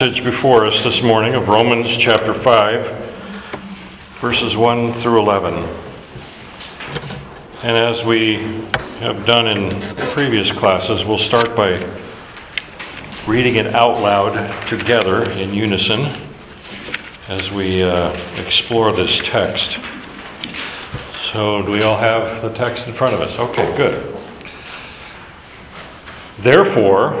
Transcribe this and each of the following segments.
passage before us this morning of Romans chapter 5, verses 1 through 11. And as we have done in previous classes, we'll start by reading it out loud together in unison as we uh, explore this text. So, do we all have the text in front of us? Okay, good. Therefore,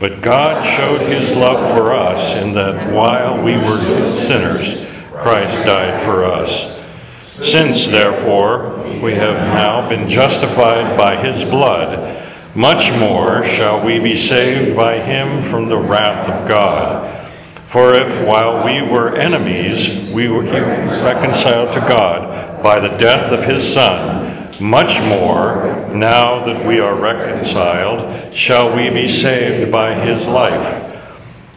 But God showed his love for us in that while we were sinners, Christ died for us. Since, therefore, we have now been justified by his blood, much more shall we be saved by him from the wrath of God. For if, while we were enemies, we were reconciled to God by the death of his Son, much more, now that we are reconciled, shall we be saved by his life.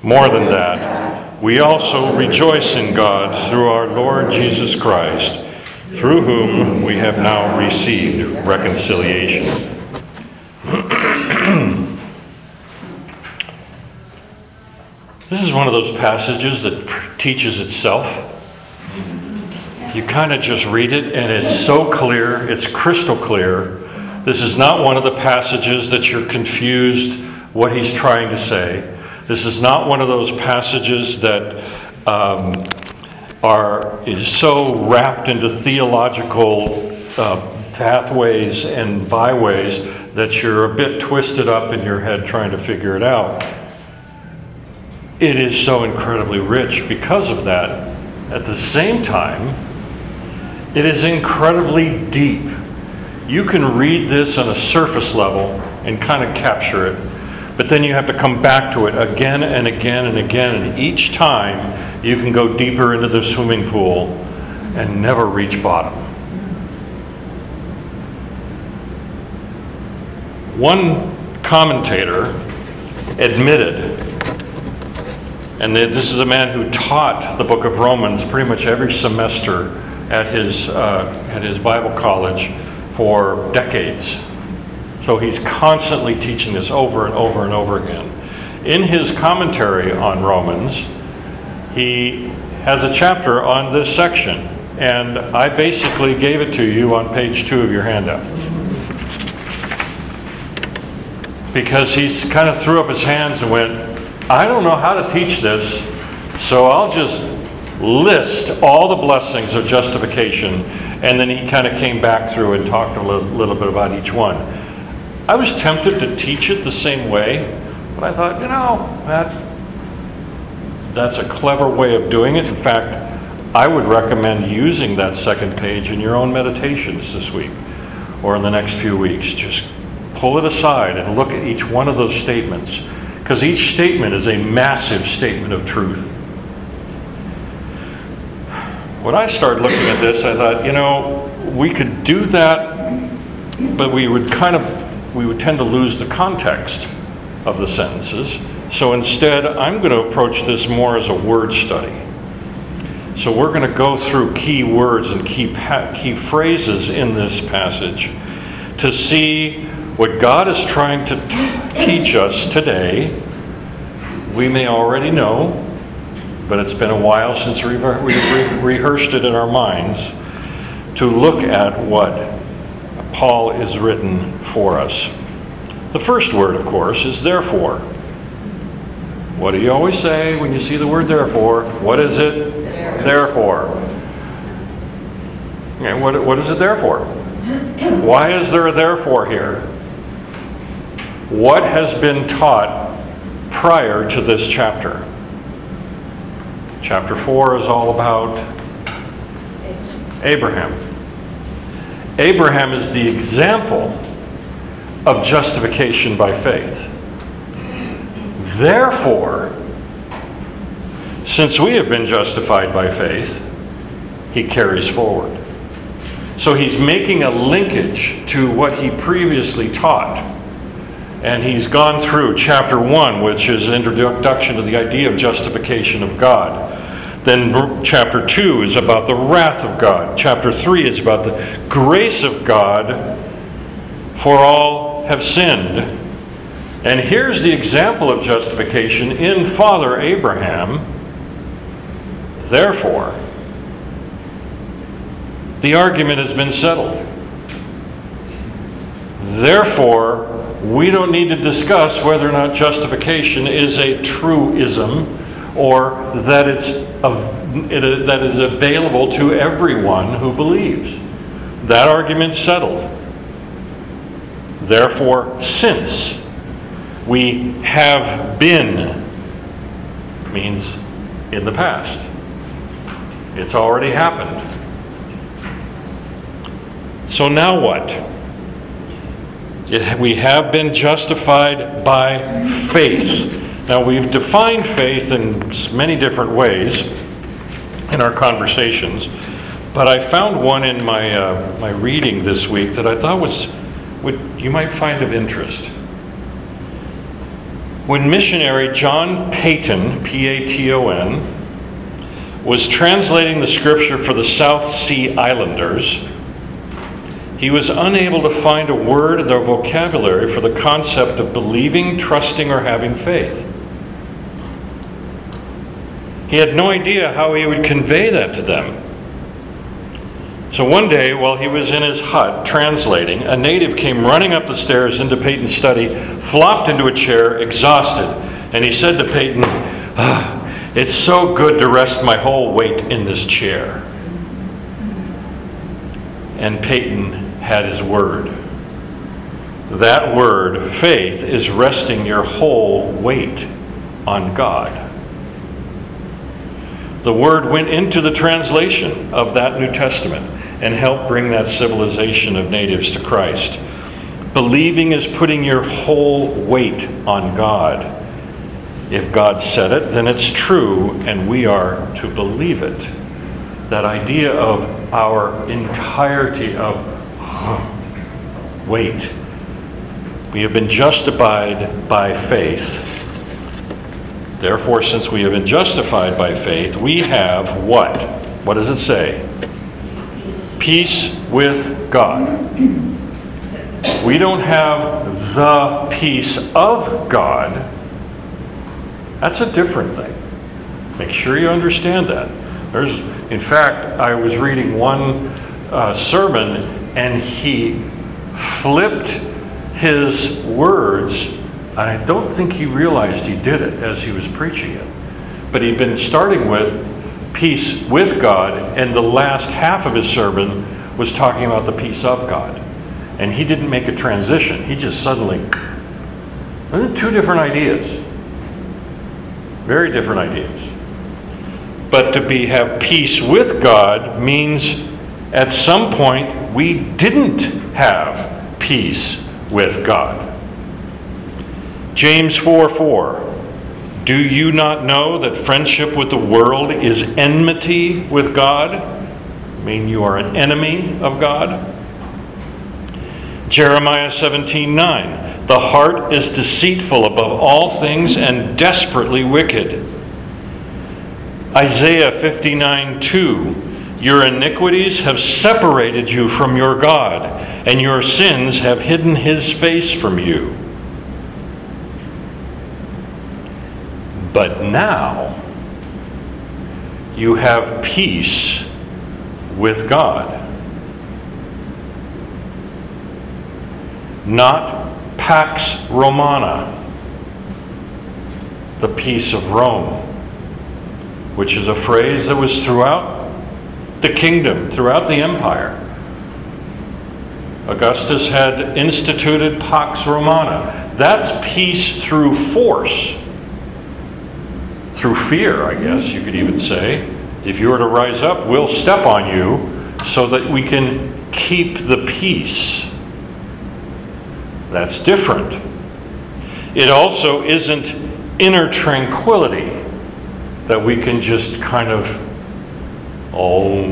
More than that, we also rejoice in God through our Lord Jesus Christ, through whom we have now received reconciliation. this is one of those passages that teaches itself you kind of just read it and it's so clear, it's crystal clear. This is not one of the passages that you're confused what he's trying to say. This is not one of those passages that um, are is so wrapped into theological uh, pathways and byways that you're a bit twisted up in your head trying to figure it out. It is so incredibly rich because of that. At the same time, it is incredibly deep. You can read this on a surface level and kind of capture it, but then you have to come back to it again and again and again, and each time you can go deeper into the swimming pool and never reach bottom. One commentator admitted, and this is a man who taught the book of Romans pretty much every semester at his, uh, at his Bible college for decades. So he's constantly teaching this over and over and over again. In his commentary on Romans, he has a chapter on this section, and I basically gave it to you on page two of your handout. Because he kind of threw up his hands and went, I don't know how to teach this, so I'll just list all the blessings of justification, and then he kind of came back through and talked a little, little bit about each one. I was tempted to teach it the same way, but I thought, you know, that that's a clever way of doing it. In fact, I would recommend using that second page in your own meditations this week or in the next few weeks. Just pull it aside and look at each one of those statements because each statement is a massive statement of truth when I started looking at this, I thought, you know, we could do that, but we would kind of, we would tend to lose the context of the sentences. So instead, I'm going to approach this more as a word study. So we're going to go through key words and key, pa- key phrases in this passage to see what God is trying to t- teach us today. We may already know, but it's been a while since we re- rehearsed it in our minds to look at what Paul is written for us. The first word, of course, is therefore. What do you always say when you see the word therefore? What is it? Therefore. Okay, what, what is it there for? Why is there a therefore here? What has been taught prior to this chapter? Chapter 4 is all about Abraham. Abraham is the example of justification by faith. Therefore, since we have been justified by faith, he carries forward. So he's making a linkage to what he previously taught. And he's gone through chapter 1, which is introduction to the idea of justification of God. Then chapter 2 is about the wrath of God. Chapter 3 is about the grace of God, for all have sinned. And here's the example of justification in Father Abraham. Therefore, the argument has been settled. Therefore, we don't need to discuss whether or not justification is a truism or that it's a, that is available to everyone who believes. That argument's settled. Therefore, since we have been means in the past. It's already happened. So now what? It, we have been justified by faith. Now, we've defined faith in many different ways in our conversations, but I found one in my, uh, my reading this week that I thought was, would, you might find of interest. When missionary John Paton, P A T O N, was translating the scripture for the South Sea Islanders, he was unable to find a word in their vocabulary for the concept of believing, trusting, or having faith. He had no idea how he would convey that to them. So one day, while he was in his hut translating, a native came running up the stairs into Paton's study, flopped into a chair, exhausted, and he said to Peyton, ah, It's so good to rest my whole weight in this chair. And Paton had his word. That word, faith, is resting your whole weight on God. The word went into the translation of that New Testament and helped bring that civilization of natives to Christ. Believing is putting your whole weight on God. If God said it, then it's true, and we are to believe it. That idea of our entirety of Wait. We have been justified by faith. Therefore, since we have been justified by faith, we have what? What does it say? Peace with God. We don't have the peace of God. That's a different thing. Make sure you understand that. There's, in fact, I was reading one uh, sermon and he flipped his words. And I don't think he realized he did it as he was preaching it. But he'd been starting with peace with God, and the last half of his sermon was talking about the peace of God. And he didn't make a transition, he just suddenly. Two different ideas. Very different ideas. But to be have peace with God means at some point we didn't have peace with God. James 4 4. Do you not know that friendship with the world is enmity with God? I mean, you are an enemy of God. Jeremiah 17 9. The heart is deceitful above all things and desperately wicked. Isaiah 59 2. Your iniquities have separated you from your God, and your sins have hidden his face from you. But now you have peace with God. Not Pax Romana, the peace of Rome, which is a phrase that was throughout the kingdom, throughout the empire. Augustus had instituted Pax Romana. That's peace through force, through fear, I guess you could even say. If you were to rise up, we'll step on you so that we can keep the peace. That's different. It also isn't inner tranquility that we can just kind of, oh,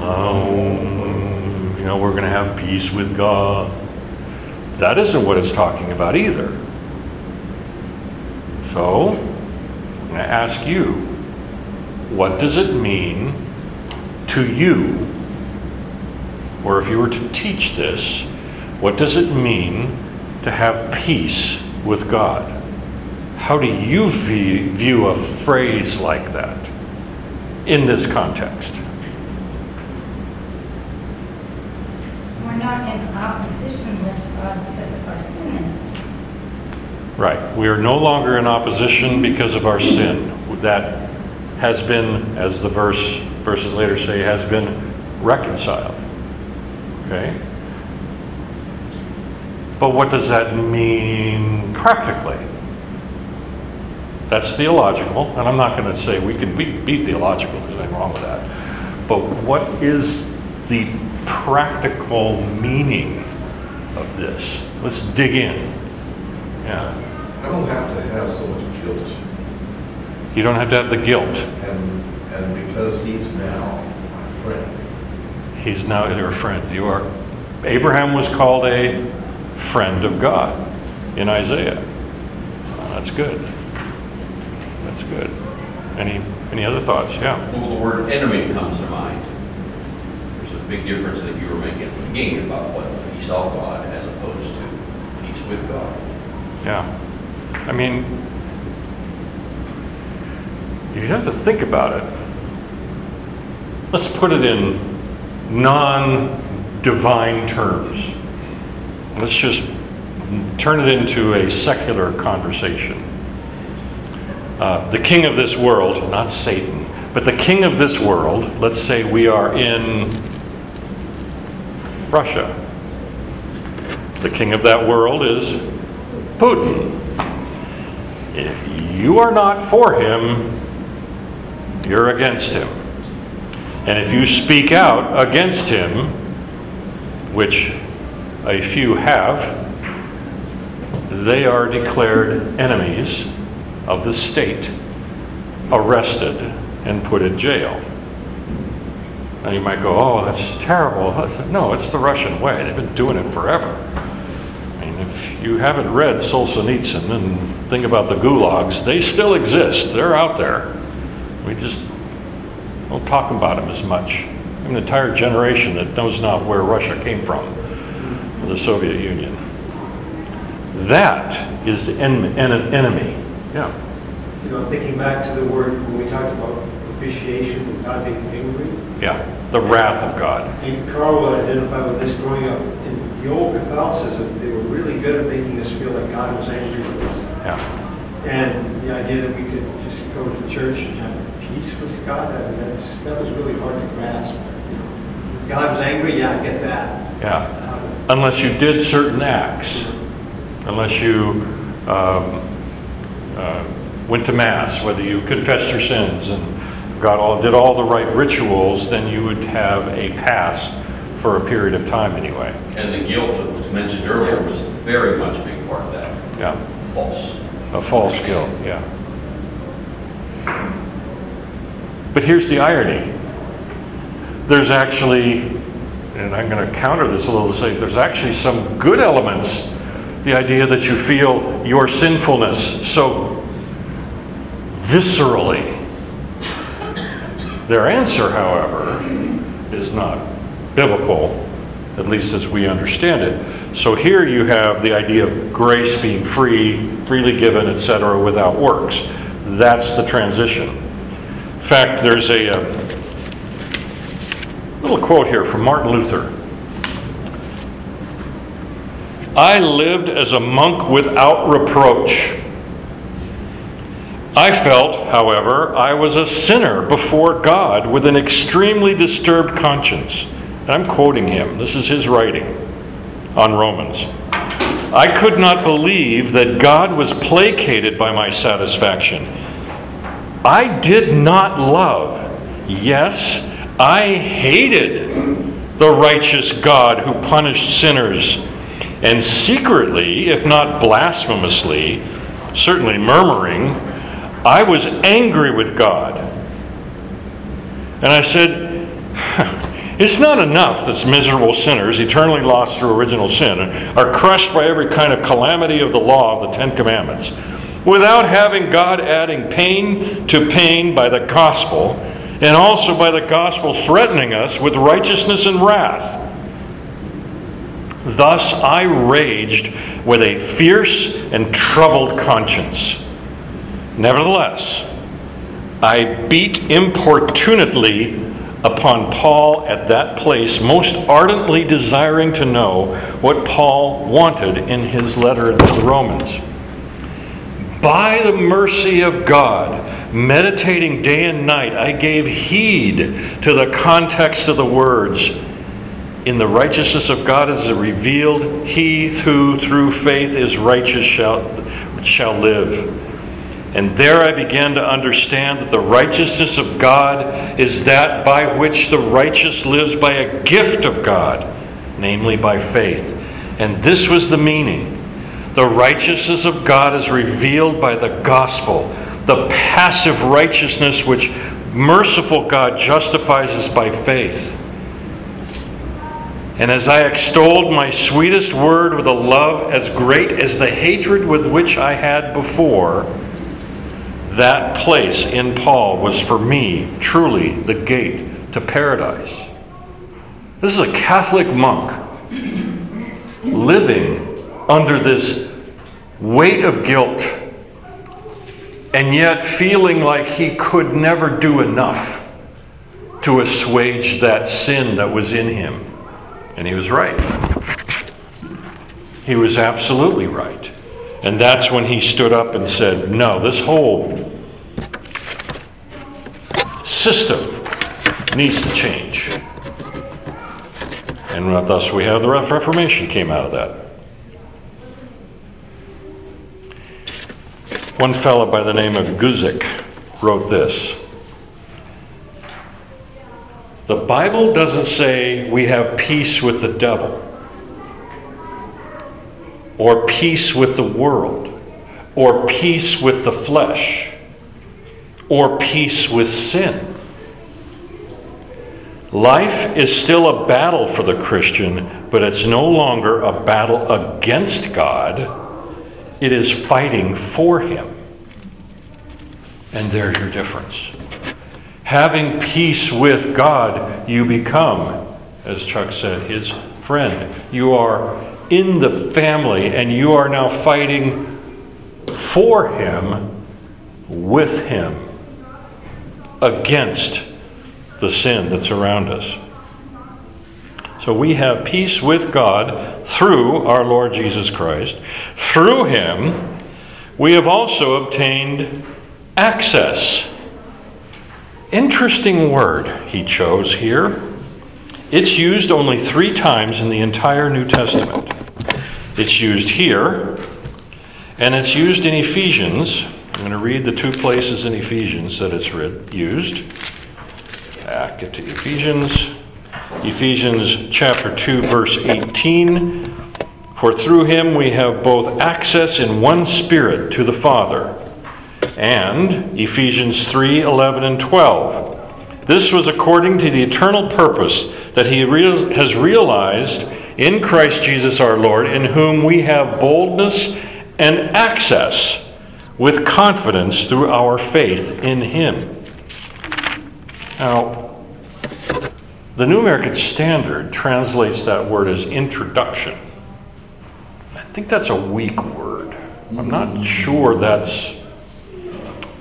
oh, you know, we're going to have peace with God. That isn't what it's talking about either. So, I'm going to ask you, what does it mean to you? Or if you were to teach this, what does it mean to have peace with God? How do you view a phrase like that in this context? We're not in opposition with God because of our sin. Right. We are no longer in opposition because of our sin. That has been, as the verse verses later say, has been reconciled. Okay? But what does that mean practically? That's theological, and I'm not going to say we can be, be theological, there's nothing wrong with that. But what is the practical meaning of this? Let's dig in. Yeah. I don't have to have so much guilt. You don't have to have the guilt. And, and because he's now my friend. He's now your friend. You are. Abraham was called a friend of God in Isaiah. that's good. That's good. Any any other thoughts? Yeah. Well, the word enemy comes to mind. There's a big difference that you were making at the beginning about what peace of God as opposed to peace with God. Yeah. I mean, you have to think about it. Let's put it in non divine terms. Let's just turn it into a secular conversation. Uh, the king of this world, not Satan, but the king of this world, let's say we are in Russia. The king of that world is Putin. If you are not for him, you're against him. And if you speak out against him, which a few have, they are declared enemies of the state, arrested, and put in jail. Now you might go, oh, that's terrible. No, it's the Russian way. They've been doing it forever. I mean, if you haven't read Solzhenitsyn and think about the gulags, they still exist. They're out there. We just don't talk about them as much. An entire generation that knows not where Russia came from the Soviet Union. That is an en- en- enemy. Yeah. You know, thinking back to the word when we talked about propitiation, God being angry. Yeah, the wrath of God. And Carl would identify with this growing up in the old Catholicism. They were really good at making us feel like God was angry with us. Yeah. And the idea that we could just go to church and have peace with God, I mean, that's, that was really hard to grasp. You know, God was angry, yeah, I get that. Yeah unless you did certain acts, unless you um, uh, went to Mass, whether you confessed your sins and got all, did all the right rituals, then you would have a pass for a period of time anyway. And the guilt that was mentioned earlier was very much a big part of that. Yeah. False. A false guilt, yeah. But here's the irony. There's actually and I'm going to counter this a little to say there's actually some good elements. The idea that you feel your sinfulness so viscerally. Their answer, however, is not biblical, at least as we understand it. So here you have the idea of grace being free, freely given, etc., without works. That's the transition. In fact, there's a, a uh, little quote here from Martin Luther. I lived as a monk without reproach, I felt, however, I was a sinner before God with an extremely disturbed conscience. And I'm quoting him. This is his writing on Romans. I could not believe that God was placated by my satisfaction. I did not love. Yes, I hated the righteous God who punished sinners. And secretly, if not blasphemously, certainly murmuring, I was angry with God. And I said, It's not enough that miserable sinners, eternally lost through original sin, are crushed by every kind of calamity of the law of the Ten Commandments, without having God adding pain to pain by the gospel, and also by the gospel threatening us with righteousness and wrath. Thus I raged with a fierce and troubled conscience. Nevertheless, I beat importunately upon Paul at that place, most ardently desiring to know what Paul wanted in his letter to the Romans. By the mercy of God, meditating day and night, I gave heed to the context of the words. In the righteousness of God is revealed, he who through faith is righteous shall, shall live. And there I began to understand that the righteousness of God is that by which the righteous lives by a gift of God, namely by faith. And this was the meaning. The righteousness of God is revealed by the gospel, the passive righteousness which merciful God justifies us by faith. And as I extolled my sweetest word with a love as great as the hatred with which I had before, that place in Paul was for me truly the gate to paradise. This is a Catholic monk living under this weight of guilt and yet feeling like he could never do enough to assuage that sin that was in him. And he was right. He was absolutely right. And that's when he stood up and said, No, this whole system needs to change. And thus we have the Reformation came out of that. One fellow by the name of Guzik wrote this. The Bible doesn't say we have peace with the devil or peace with the world, or peace with the flesh, or peace with sin. Life is still a battle for the Christian, but it's no longer a battle against God, it is fighting for Him. And there's your difference. Having peace with God, you become, as Chuck said, His friend. You are in the family, and you are now fighting for him, with him, against the sin that's around us. So we have peace with God through our Lord Jesus Christ. Through him, we have also obtained access. Interesting word he chose here. It's used only three times in the entire New Testament. It's used here, and it's used in Ephesians. I'm going to read the two places in Ephesians that it's read, used. Back to Ephesians. Ephesians chapter 2, verse 18. For through him we have both access in one spirit to the Father. And Ephesians 3 11 and 12. This was according to the eternal purpose that he has realized in Christ Jesus our Lord, in whom we have boldness and access with confidence through our faith in Him. Now, the New American Standard translates that word as introduction. I think that's a weak word. I'm not mm. sure that's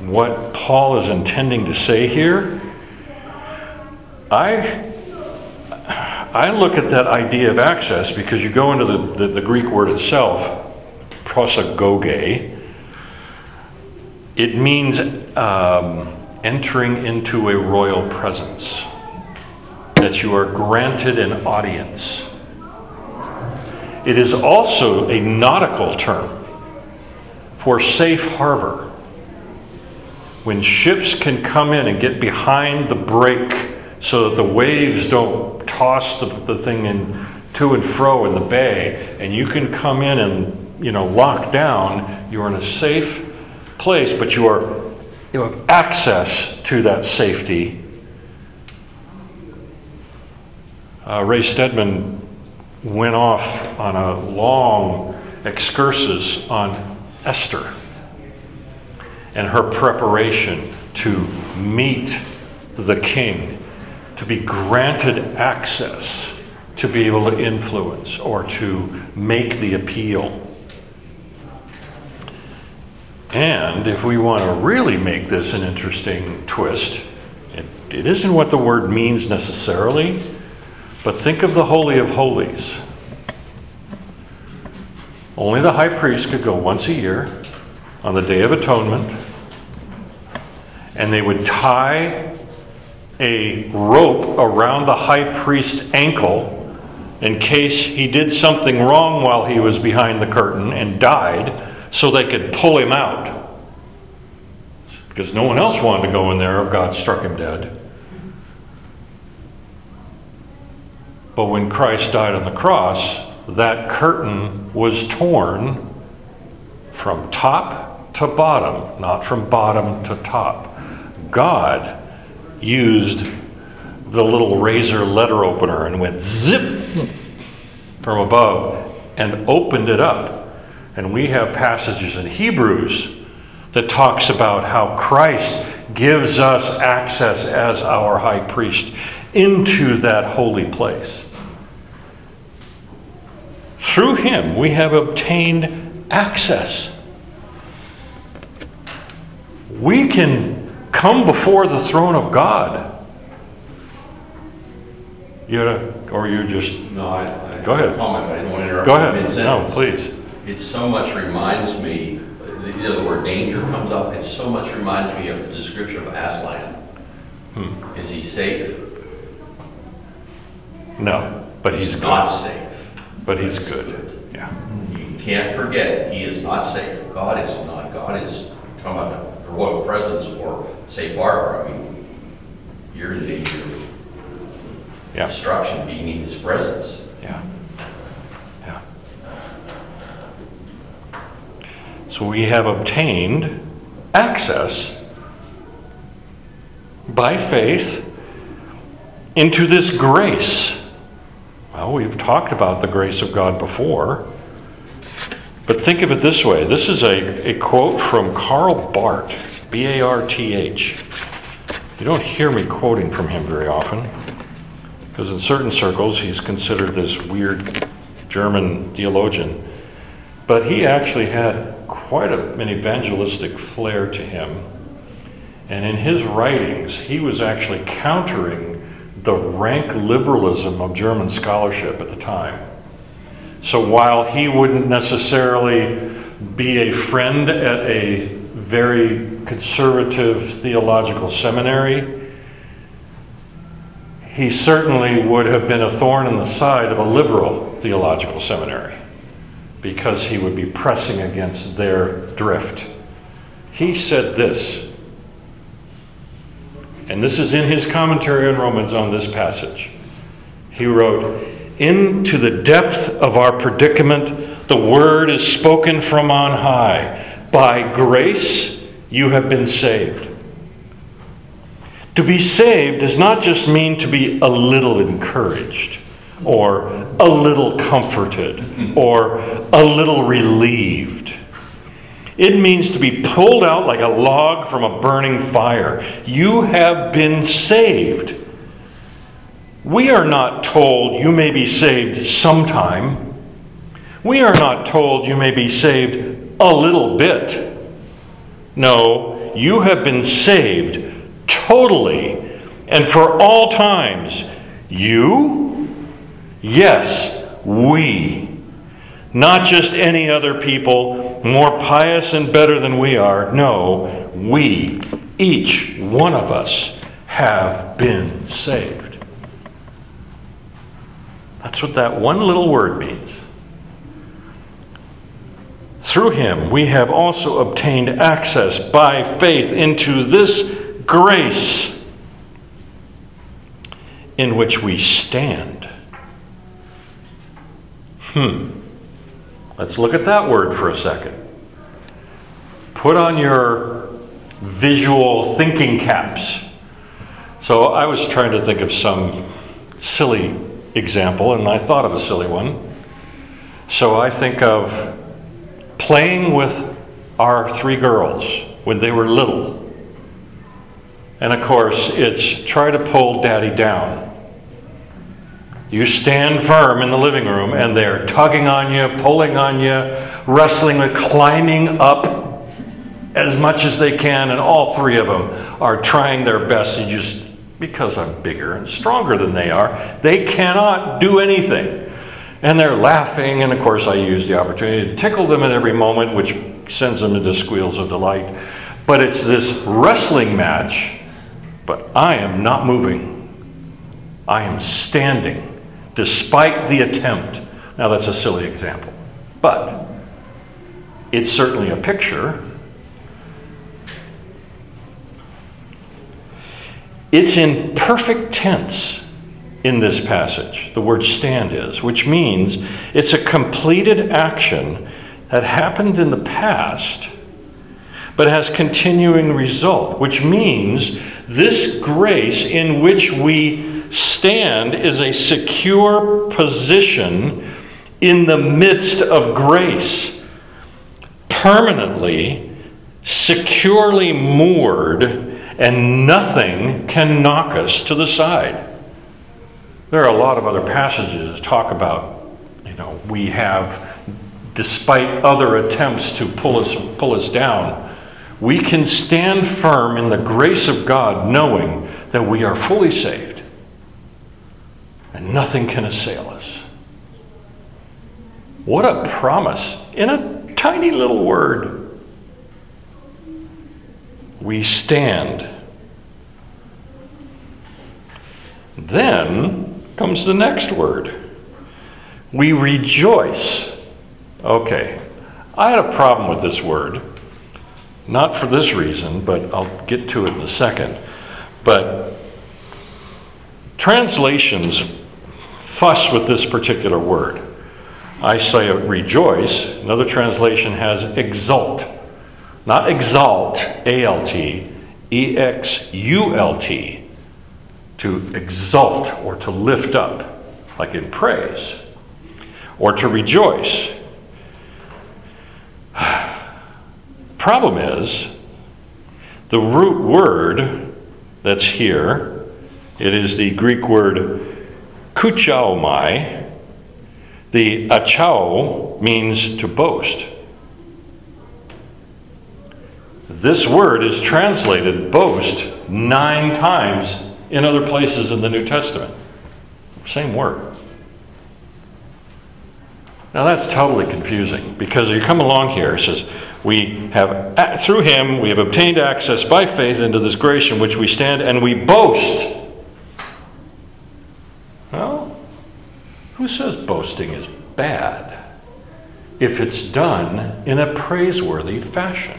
what Paul is intending to say here. I I look at that idea of access because you go into the, the, the Greek word itself, prosagoge. It means um, entering into a royal presence, that you are granted an audience. It is also a nautical term for safe harbor. When ships can come in and get behind the break so that the waves don't toss the, the thing in to and fro in the bay, and you can come in and you know lock down, you're in a safe place, but you are you have access to that safety. Uh, Ray Stedman went off on a long excursus on Esther and her preparation to meet the king, to be granted access to be able to influence or to make the appeal. And if we want to really make this an interesting twist, it, it isn't what the word means necessarily, but think of the Holy of Holies. Only the high priest could go once a year on the Day of Atonement, and they would tie a rope around the high priest's ankle in case he did something wrong while he was behind the curtain and died so they could pull him out. Because no one else wanted to go in there if God struck him dead. But when Christ died on the cross, that curtain was torn from top to bottom, not from bottom to top. God used the little razor letter opener and went zip from above and opened it up. And we have passages in Hebrews that talks about how Christ gives us access as our high priest into that holy place. Through him we have obtained access. We can come before the throne of God you or you just, No, I, I. Go ahead. Comment, but I didn't want to interrupt. go ahead. No, please. It so much reminds me, you know, the word danger comes up, it so much reminds me of the description of Aslan. Hmm. Is he safe? No, but he's not good. safe. But he's good. Yeah. You can't forget, he is not safe. God is not. God is, talking about the royal presence or safe harbor, I mean, you're in danger of Yeah. destruction being in his presence. Yeah. Yeah. So we have obtained access by faith into this grace. Well, we've talked about the grace of God before. But think of it this way this is a, a quote from Karl Barth, B A R T H. You don't hear me quoting from him very often, because in certain circles he's considered this weird German theologian. But he actually had quite a, an evangelistic flair to him. And in his writings, he was actually countering the rank liberalism of German scholarship at the time. So while he wouldn't necessarily be a friend at a very conservative theological seminary, he certainly would have been a thorn in the side of a liberal theological seminary because he would be pressing against their drift. He said this, and this is in his commentary on Romans on this passage. He wrote, Into the depth of our predicament, the word is spoken from on high. By grace, you have been saved. To be saved does not just mean to be a little encouraged, or a little comforted, or a little relieved. It means to be pulled out like a log from a burning fire. You have been saved. We are not told you may be saved sometime. We are not told you may be saved a little bit. No, you have been saved totally and for all times. You? Yes, we. Not just any other people, more pious and better than we are. No, we, each one of us, have been saved. That's what that one little word means. Through him, we have also obtained access by faith into this grace in which we stand. Hmm. Let's look at that word for a second. Put on your visual thinking caps. So I was trying to think of some silly example, and I thought of a silly one. So I think of playing with our three girls when they were little. And of course, it's try to pull daddy down. You stand firm in the living room, and they're tugging on you, pulling on you, wrestling climbing up as much as they can, and all three of them are trying their best. And just because I'm bigger and stronger than they are, they cannot do anything. And they're laughing, and of course, I use the opportunity to tickle them at every moment, which sends them into squeals of delight. But it's this wrestling match, but I am not moving. I am standing despite the attempt. Now, that's a silly example, but it's certainly a picture. It's in perfect tense in this passage, the word stand is, which means it's a completed action that happened in the past but has continuing result, which means this grace in which we stand is a secure position in the midst of grace, permanently, securely moored, and nothing can knock us to the side. There are a lot of other passages that talk about, you know, we have, despite other attempts to pull us, pull us down, we can stand firm in the grace of God knowing that we are fully saved and nothing can assail us. What a promise in a tiny little word. We stand. Then comes the next word. We rejoice. Okay, I had a problem with this word not for this reason, but I'll get to it in a second. But translations fuss with this particular word. I say rejoice. Another translation has exult. Not exalt, A L T, E X U L T. To exalt or to lift up, like in praise. Or to rejoice. Problem is, the root word that's here, it is the Greek word kauchaomai. The achao means to boast. This word is translated boast nine times in other places in the New Testament. Same word. Now that's totally confusing because you come along here, it says, we have, through him, we have obtained access by faith into this grace in which we stand and we boast. Well, who says boasting is bad if it's done in a praiseworthy fashion?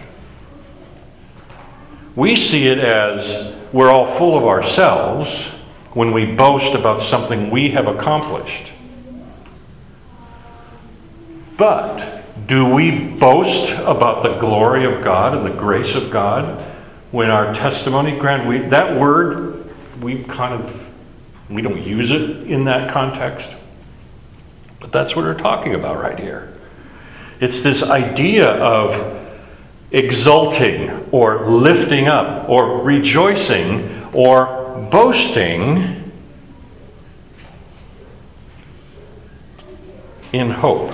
We see it as we're all full of ourselves when we boast about something we have accomplished. But do we boast about the glory of God and the grace of God when our testimony, grant we that word we kind of we don't use it in that context. But that's what we're talking about right here. It's this idea of exulting or lifting up or rejoicing or boasting in hope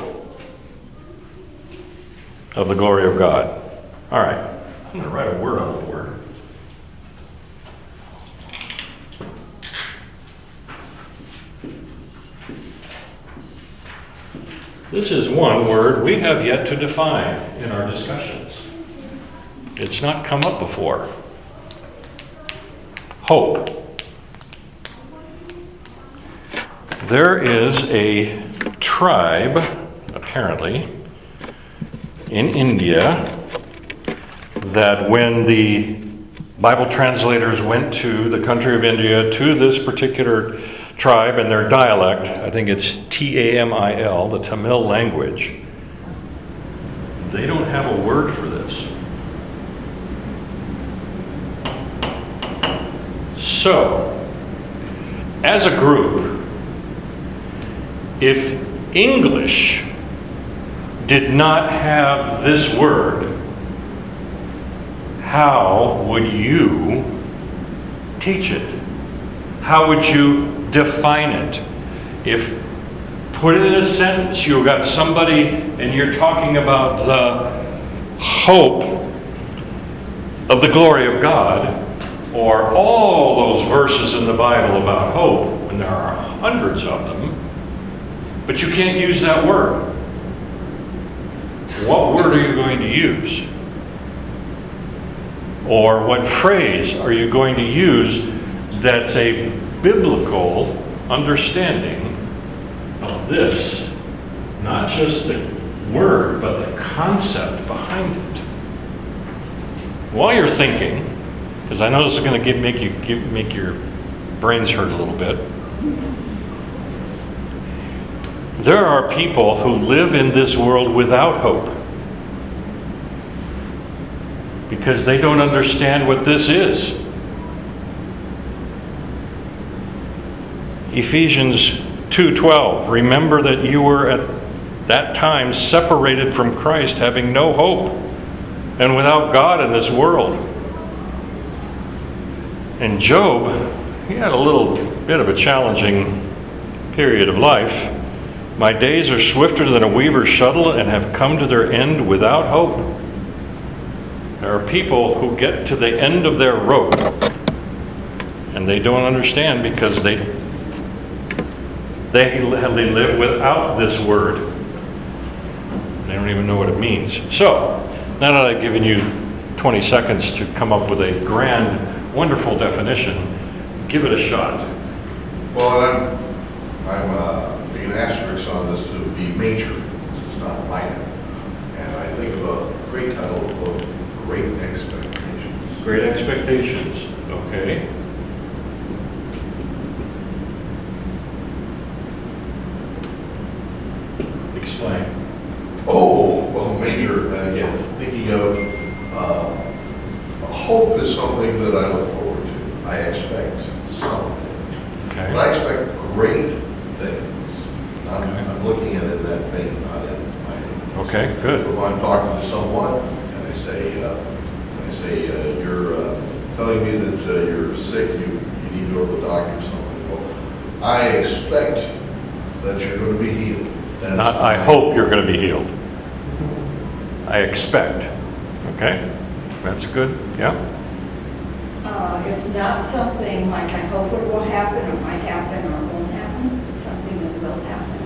of the glory of God. All right, I'm going to write a word on the board. This is one word we have yet to define in our discussions. It's not come up before. Hope. There is a tribe, apparently, in India that when the Bible translators went to the country of India to this particular tribe and their dialect, I think it's T A M I L, the Tamil language, they don't have a word for this. So, as a group, if English did not have this word, how would you teach it? How would you define it? If put it in a sentence, you've got somebody and you're talking about the hope of the glory of God, or all those verses in the Bible about hope, and there are hundreds of them, but you can't use that word. What word are you going to use? Or what phrase are you going to use that's a biblical understanding of this? Not just the word, but the concept behind it. While you're thinking, because I know this is going to make you make your brains hurt a little bit. There are people who live in this world without hope because they don't understand what this is. Ephesians 2:12 Remember that you were at that time separated from Christ having no hope and without God in this world. And Job, he had a little bit of a challenging period of life. My days are swifter than a weaver's shuttle and have come to their end without hope. There are people who get to the end of their rope and they don't understand because they they, they live without this word. They don't even know what it means. So, now that I've given you 20 seconds to come up with a grand, wonderful definition, give it a shot. Well, and I'm, I'm, uh, being asterisk on this to be major, this is not minor. And I think of a great title of Great Expectations. Great expectations, okay? Explain. Oh, well, major, uh, again, thinking of, uh, hope is something that I look forward to. I expect something. But Okay. I expect great things. I'm, I'm looking at it in that vein, not in my. Okay, good. If I'm talking to someone and I say, uh, I say, uh, you're, uh, telling me that, uh, you're sick, you, you need to go to the doctor or something. Well, I expect that you're gonna be healed. That's- Not, I hope you're going to be healed. I expect. Okay? That's good, yeah? Uh, It's not something like I hope it will happen, or might happen, or won't happen. It's something that will happen.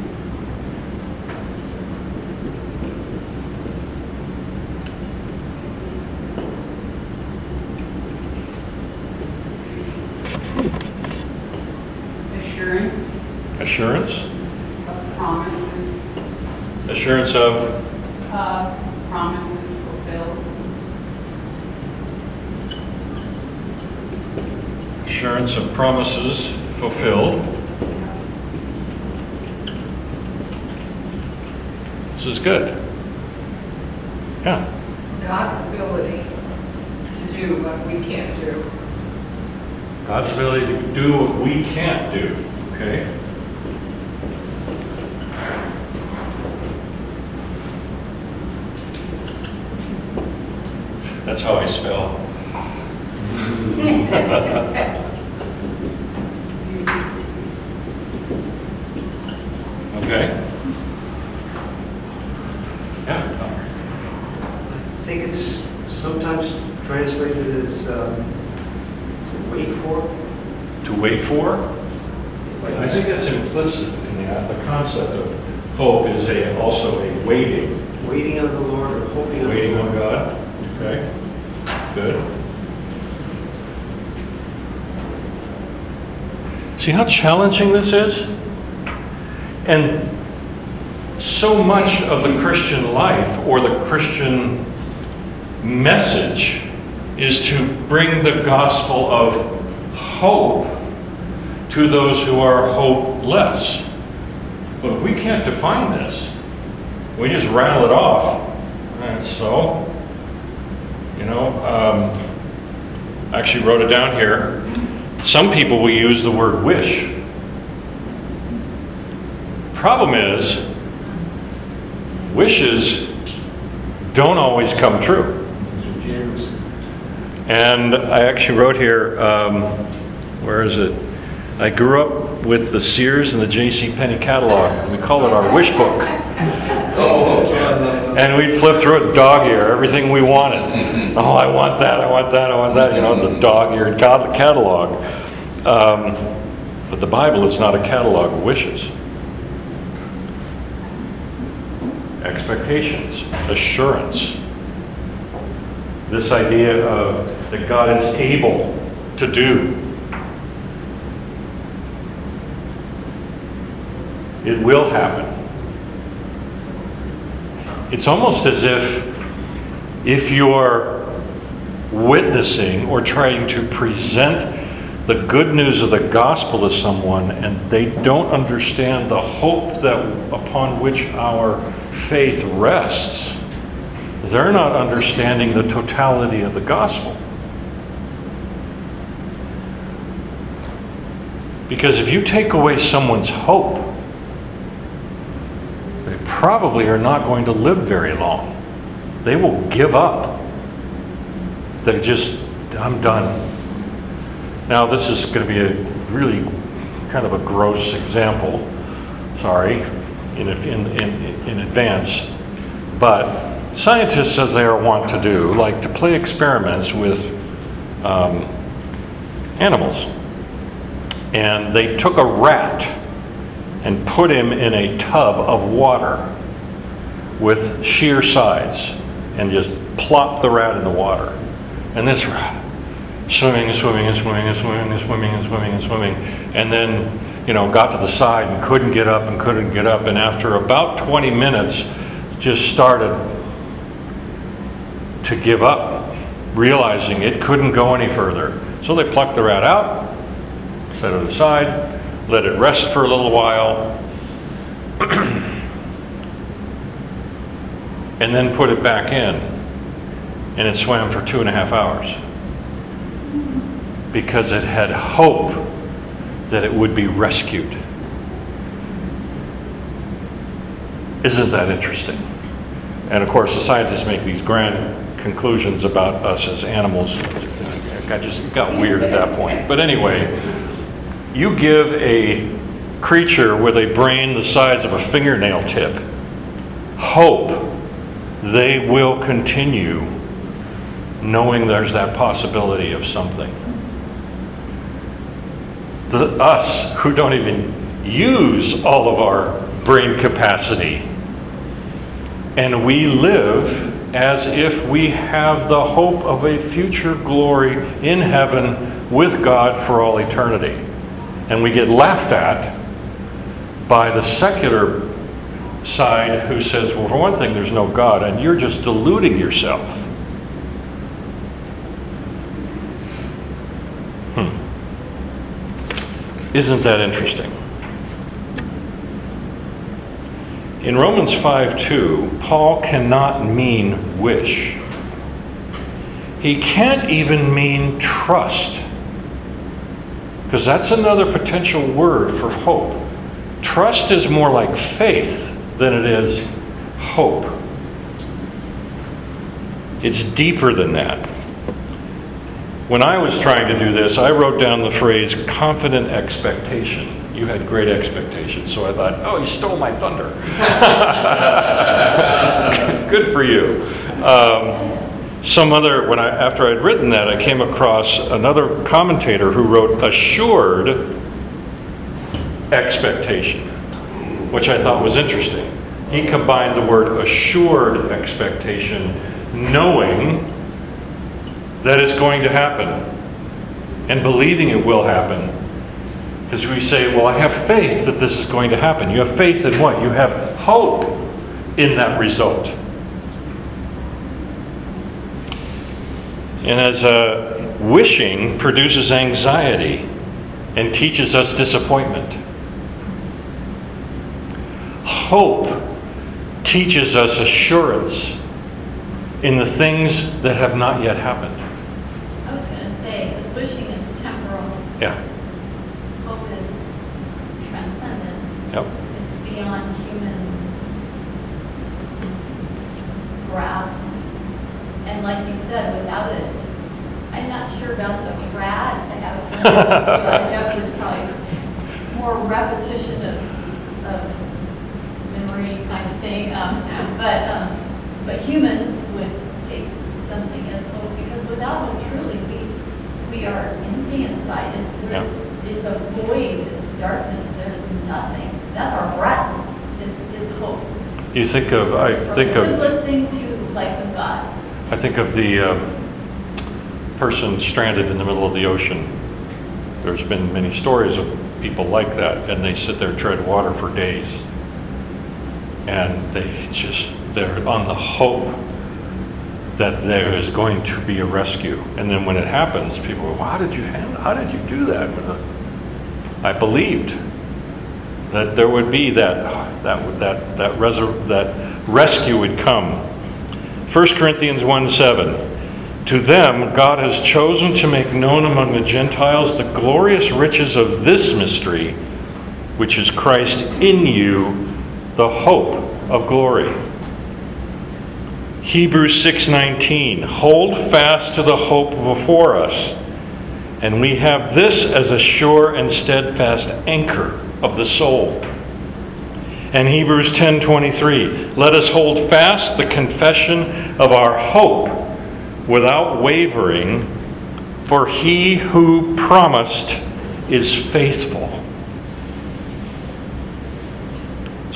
Assurance Assurance? of promises, Assurance of, of promises fulfilled. Assurance of promises fulfilled. This is good. Yeah, God's ability to do what we can't do. God's ability to do what we can't do, okay? That's how I spell. Okay? Yeah, I think it's sometimes translated as um, to wait for. to wait for? I think that's implicit in the, the concept of hope is a, also a waiting. Waiting on the Lord or hoping on the Waiting on Lord. God, okay? Good. See how challenging this is? And so much of the Christian life or the Christian message is to bring the gospel of hope to those who are hopeless. But we can't define this. We just rattle it off. And so, you know, um, I actually wrote it down here. Some people will use the word wish. Problem is, wishes don't always come true. And I actually wrote here, um, where is it? I grew up with the Sears and the J.C. Penney catalog. We call it our wish book. And we'd flip through it dog ear, everything we wanted. Oh, I want that, I want that, I want that, you know, the dog eared catalog. Um, but the Bible is not a catalog of wishes. Expectations, assurance. This idea of that God is able to do. It will happen. It's almost as if if you're witnessing or trying to present the good news of the gospel to someone and they don't understand the hope that upon which our faith rests, they're not understanding the totality of the gospel. Because if you take away someone's hope, they probably are not going to live very long. They will give up. They just, I'm done. Now, this is going to be a really kind of a gross example, sorry, in, in, in, in advance, but scientists, as they are wont to do, like to play experiments with um, animals. And they took a rat and put him in a tub of water with sheer sides and just plopped the rat in the water. And this rat swimming and swimming and swimming and swimming and swimming and swimming and swimming. And then, you know, got to the side and couldn't get up and couldn't get up. And after about 20 minutes, just started to give up, realizing it couldn't go any further. So they plucked the rat out, set it aside, let it rest for a little while, and then put it back in. And it swam for two and a half hours because it had hope that it would be rescued. Isn't that interesting? And of course, the scientists make these grand conclusions about us as animals. I just got weird at that point. But anyway, you give a creature with a brain the size of a fingernail tip hope, they will continue knowing there's that possibility of something. The, us who don't even use all of our brain capacity, and we live as if we have the hope of a future glory in heaven with God for all eternity. And we get laughed at by the secular side who says, well, for one thing, there's no God, and you're just deluding yourself. Isn't that interesting? In Romans 5 2, Paul cannot mean wish. He can't even mean trust. Because that's another potential word for hope. Trust is more like faith than it is hope. It's deeper than that. When I was trying to do this, I wrote down the phrase confident expectation. You had great expectations, so I thought, oh, you stole my thunder. Good for you. Um, some other, when I, after I'd written that, I came across another commentator who wrote assured expectation. which I thought was interesting. He combined the word assured expectation, knowing that it's going to happen, and believing it will happen. Because we say, well, I have faith that this is going to happen. You have faith in what? You have hope in that result. And as uh, wishing produces anxiety and teaches us disappointment, hope teaches us assurance in the things that have not yet happened. I was going to say, because wishing is temporal, Yeah. hope is transcendent. Yep. It's beyond human grasp. And like you said, without it, I'm not sure about the Brad. I have a Jeff was probably more repetition of, of memory kind of thing. Um, but, um, but humans would take something as hope because without hope, truly, we, we are empty inside. It's, there's, it's a void, it's darkness, there's nothing. That's our breath, is, is hope. You think of, I think The of, simplest thing to like with God. I think of the um, person stranded in the middle of the ocean. There's been many stories of people like that, and they sit there, tread water for days. And they just, they're on the hope that there is going to be a rescue. And then when it happens, people go, how did you handle, how did you do that? I believed that there would be that, that, that, that, that rescue would come. 1 Corinthians 1 7. To them, God has chosen to make known among the Gentiles the glorious riches of this mystery, which is Christ in you, the hope of glory. Hebrews 6:19 Hold fast to the hope before us, and we have this as a sure and steadfast anchor of the soul. And Hebrews 10:23 Let us hold fast the confession of our hope without wavering, for he who promised is faithful.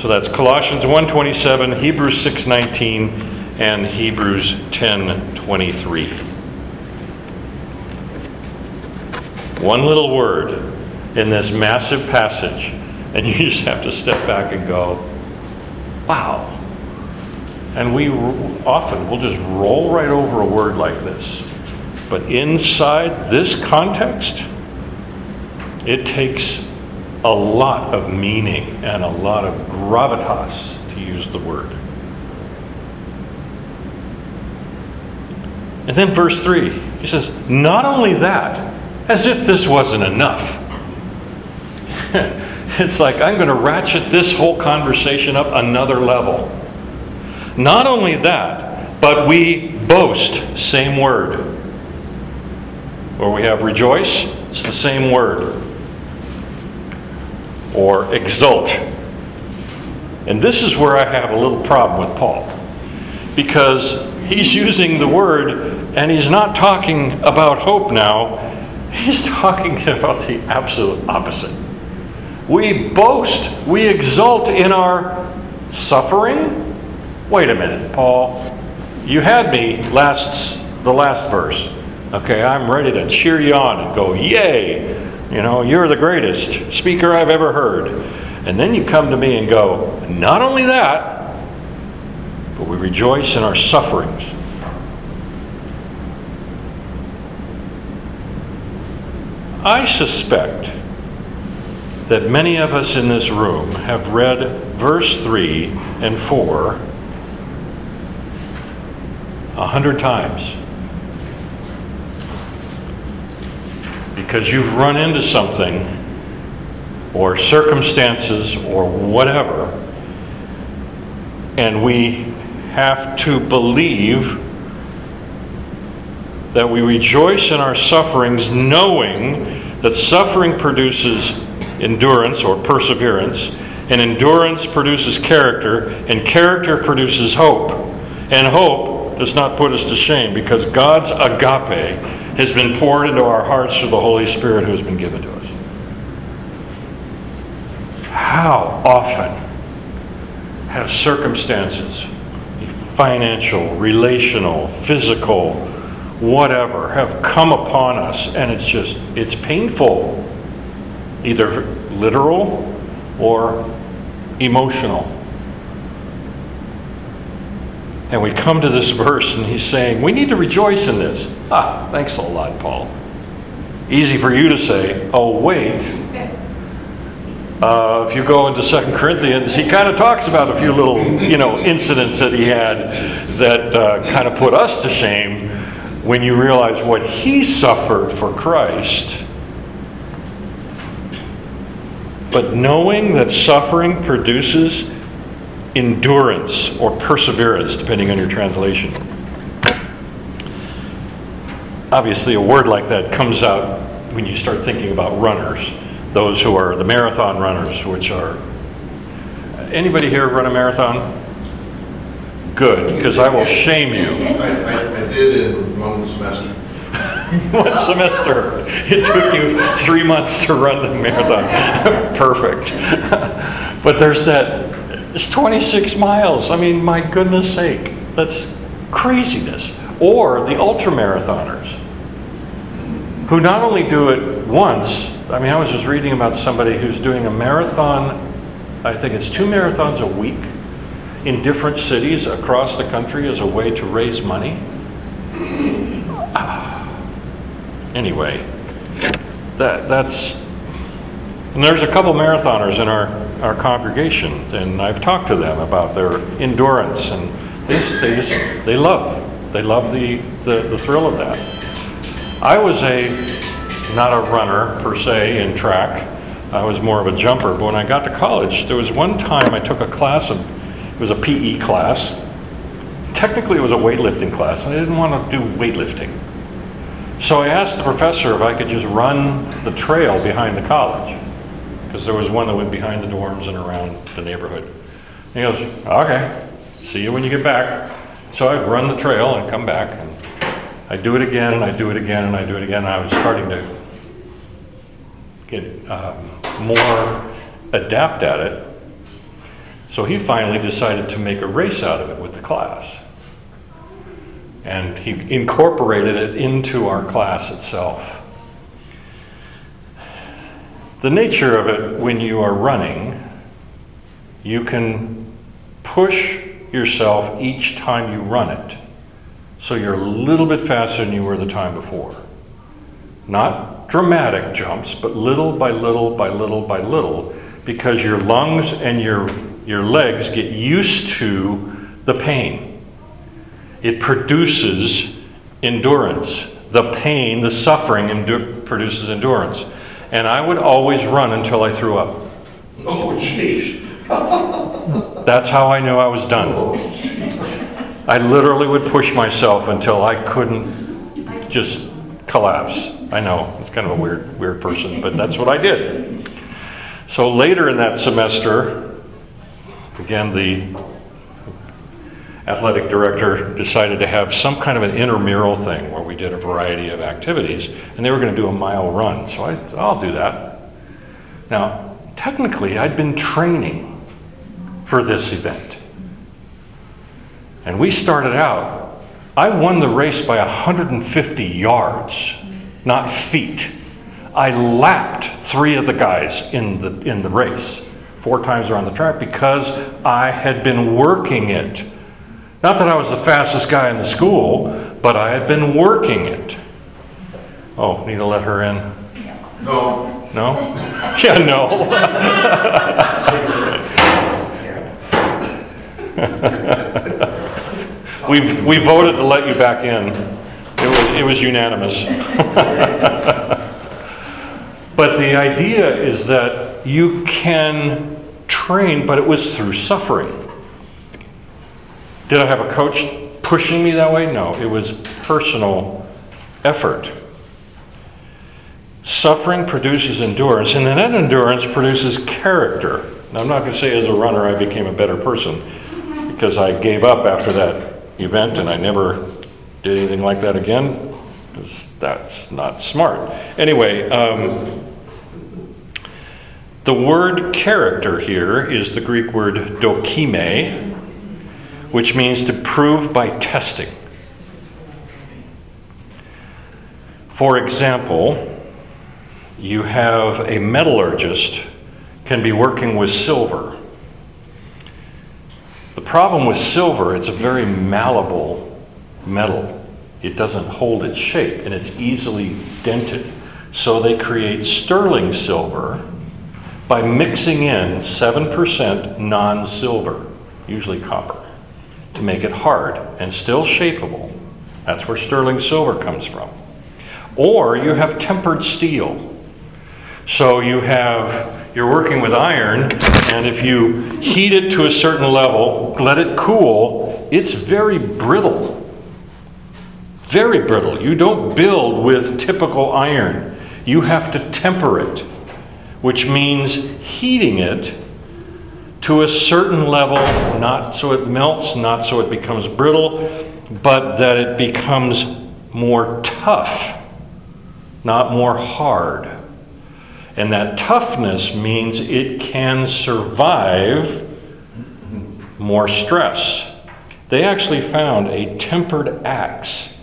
So that's Colossians 1:27, Hebrews 6:19, and Hebrews 10:23. One little word in this massive passage, and you just have to step back and go, "Wow." And we often will just roll right over a word like this. But inside this context, it takes a lot of meaning and a lot of gravitas, to use the word. And then verse 3, he says, Not only that, as if this wasn't enough. it's like, I'm going to ratchet this whole conversation up another level. Not only that, but we boast, same word. Or we have rejoice, it's the same word. Or exult. And this is where I have a little problem with Paul. Because he's using the word and he's not talking about hope now, he's talking about the absolute opposite. We boast, we exult in our suffering. Wait a minute, Paul. You had me last the last verse. Okay, I'm ready to cheer you on and go, "Yay! You know, you're the greatest speaker I've ever heard." And then you come to me and go, "Not only that, but we rejoice in our sufferings." I suspect that many of us in this room have read verse 3 and 4 a hundred times. Because you've run into something or circumstances or whatever, and we have to believe that we rejoice in our sufferings, knowing that suffering produces endurance or perseverance, and endurance produces character, and character produces hope. And hope does not put us to shame because God's agape has been poured into our hearts through the Holy Spirit who has been given to us. How often have circumstances, financial, relational, physical, whatever, have come upon us, and it's just, it's painful, either literal or emotional. And we come to this verse, and he's saying, We need to rejoice in this. Ah, thanks a lot, Paul. Easy for you to say, Oh, wait. Uh, if you go into Second Corinthians, he kind of talks about a few little, you know, incidents that he had that uh, kind of put us to shame when you realize what he suffered for Christ. But knowing that suffering produces endurance or perseverance, depending on your translation. Obviously, a word like that comes out when you start thinking about runners, those who are the marathon runners, which are. Anybody here run a marathon? Good, because I will shame you. I, I, I did in one semester. One semester. It took you three months to run the marathon. Perfect. But there's that, it's 26 miles. I mean, my goodness sake, that's craziness. Or the ultra marathoners, who not only do it once, I mean, I was just reading about somebody who's doing a marathon, I think it's two marathons a week in different cities across the country as a way to raise money. Anyway, that, that's, and there's a couple marathoners in our, our congregation, and I've talked to them about their endurance, and they, they just, they love, they love the, the, the thrill of that. I was a, not a runner per se in track, I was more of a jumper, but when I got to college, there was one time I took a class of, it was a PE class. Technically, it was a weightlifting class, and I didn't want to do weightlifting. So I asked the professor if I could just run the trail behind the college, because there was one that went behind the dorms and around the neighborhood. And he goes, okay, see you when you get back. So I'd run the trail and come back, and I'd do it again, and I'd do it again, and I'd do it again. and I was starting to get um, more adept at it. So he finally decided to make a race out of it with the class. And he incorporated it into our class itself. The nature of it when you are running, you can push yourself each time you run it. So you're a little bit faster than you were the time before. Not dramatic jumps, but little by little by little by little, because your lungs and your, your legs get used to the pain. It produces endurance. The pain, the suffering endu- produces endurance. And I would always run until I threw up. Oh, jeez. That's how I knew I was done. Oh. I literally would push myself until I couldn't just collapse. I know, it's kind of a weird, weird person, but that's what I did. So later in that semester, again, the athletic director decided to have some kind of an intramural thing where we did a variety of activities, and they were going to do a mile run. So I, I'll do that. Now, technically, I'd been training for this event. And we started out, I won the race by 150 yards, not feet. I lapped three of the guys in the, in the race, four times around the track, because I had been working it. Not that I was the fastest guy in the school, but I had been working it. Oh, need to let her in? No, No? Yeah, no. We, we voted to let you back in. It was, it was unanimous. But the idea is that you can train, but it was through suffering. Did I have a coach pushing me that way? No, it was personal effort. Suffering produces endurance, and then that endurance produces character. Now, I'm not going to say as a runner I became a better person because I gave up after that event and I never did anything like that again because that's not smart. Anyway, um, The word character here is the Greek word dokime, which means to prove by testing. For example, you have a metallurgist can be working with silver. The problem with silver, it's a very malleable metal. It doesn't hold its shape and it's easily dented. So they create sterling silver by mixing in 7% non silver, usually copper, to make it hard and still shapeable. That's where sterling silver comes from. Or you have tempered steel. So you have, you're working with iron, and if you heat it to a certain level, let it cool, it's very brittle. Very brittle. You don't build with typical iron. You have to temper it, which means heating it to a certain level, not so it melts, not so it becomes brittle, but that it becomes more tough, not more hard. And that toughness means it can survive more stress. They actually found a tempered axe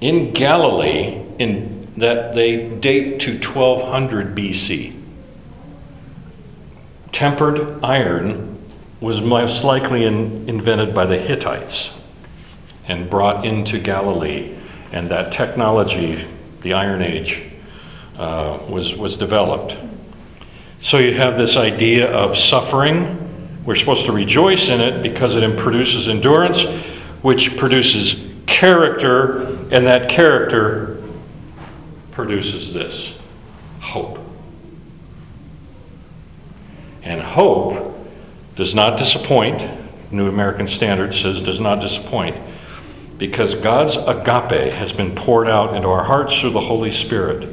in Galilee in, that they date to 1200 BC. Tempered iron was most likely in, invented by the Hittites and brought into Galilee, and that technology, the Iron Age, uh, was, was developed. So you have this idea of suffering. We're supposed to rejoice in it because it produces endurance, which produces character, and that character produces this hope. And hope does not disappoint. New American Standard says does not disappoint because God's agape has been poured out into our hearts through the Holy Spirit.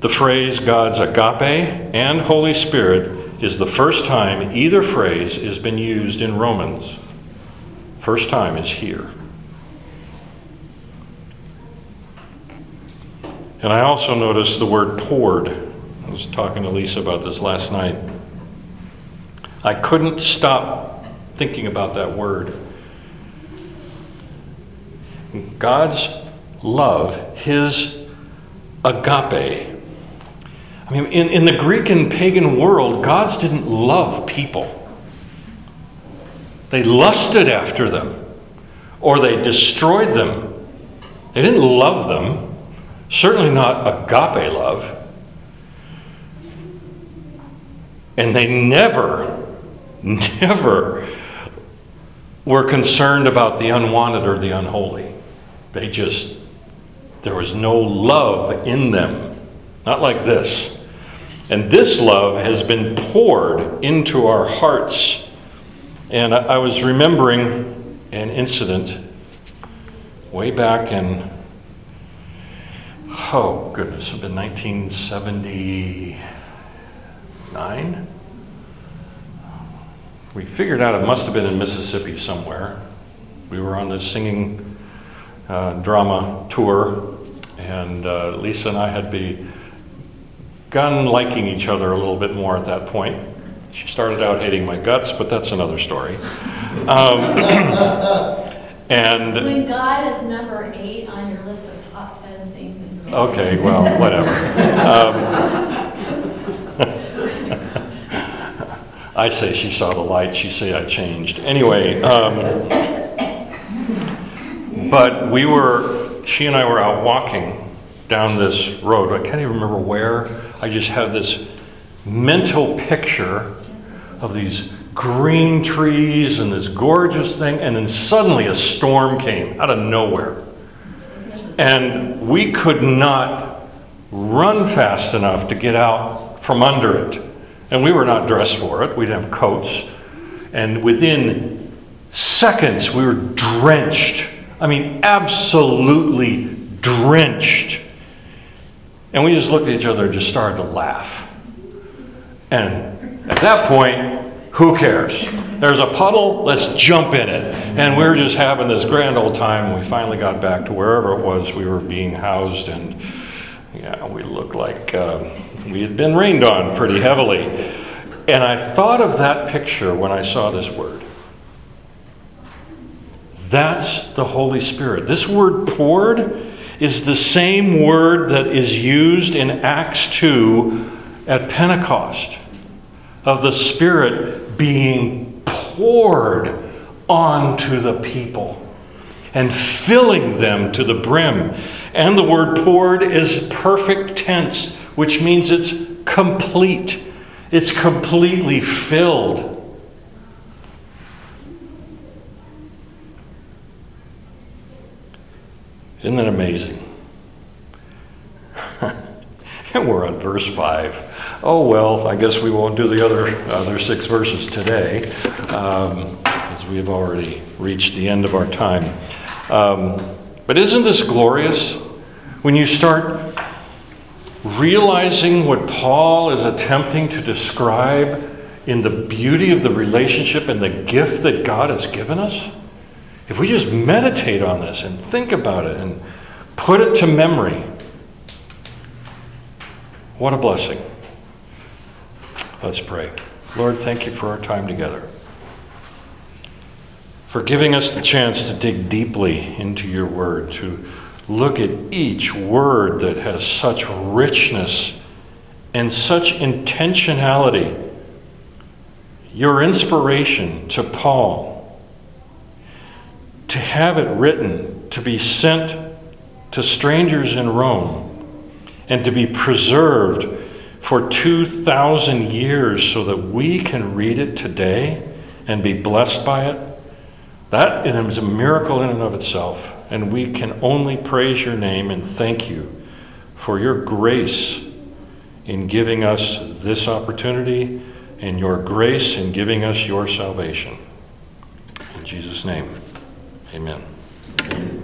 The phrase God's agape and Holy Spirit is the first time either phrase has been used in Romans. First time is here. And I also notice the word poured. I was talking to Lisa about this last night. I couldn't stop thinking about that word. God's love, His agape. I mean, in, in the Greek and pagan world, gods didn't love people. They lusted after them, or they destroyed them. They didn't love them, certainly not agape love. And they never, never were concerned about the unwanted or the unholy. They just, there was no love in them. Not like this. And this love has been poured into our hearts. And I, I was remembering an incident way back in, oh goodness, it been 1979. We figured out it must have been in Mississippi somewhere. We were on this singing uh, drama tour, and uh, Lisa and I had begun liking each other a little bit more at that point. She started out hating my guts, but that's another story. Um, and When God is number eight on your list of top 10 things in okay, well, whatever. Um, I say she saw the light. She say I changed. Anyway, um, but we were, she and I were out walking down this road. I can't even remember where. I just have this mental picture of these green trees and this gorgeous thing, and then suddenly a storm came out of nowhere. And we could not run fast enough to get out from under it. And we were not dressed for it, we'd have coats. And within seconds, we were drenched. I mean, absolutely drenched. And we just looked at each other and just started to laugh. And at that point, who cares? There's a puddle, let's jump in it. And we were just having this grand old time. We finally got back to wherever it was we were being housed, and yeah, we looked like um, we had been rained on pretty heavily. And I thought of that picture when I saw this word. That's the Holy Spirit. This word poured is the same word that is used in Acts 2 at Pentecost of the Spirit being poured onto the people and filling them to the brim. And the word poured is perfect tense, which means it's complete, it's completely filled. Isn't that amazing? and we're on verse 5. Oh, well, I guess we won't do the other, other six verses today, um, as we have already reached the end of our time. Um, but isn't this glorious? When you start realizing what Paul is attempting to describe in the beauty of the relationship and the gift that God has given us? If we just meditate on this and think about it and put it to memory, what a blessing. Let's pray. Lord, thank you for our time together. For giving us the chance to dig deeply into your word, to look at each word that has such richness and such intentionality. Your inspiration to Paul to have it written, to be sent to strangers in Rome, and to be preserved for 2,000 years so that we can read it today and be blessed by it, that is a miracle in and of itself. And we can only praise your name and thank you for your grace in giving us this opportunity and your grace in giving us your salvation. In Jesus' name. Amen.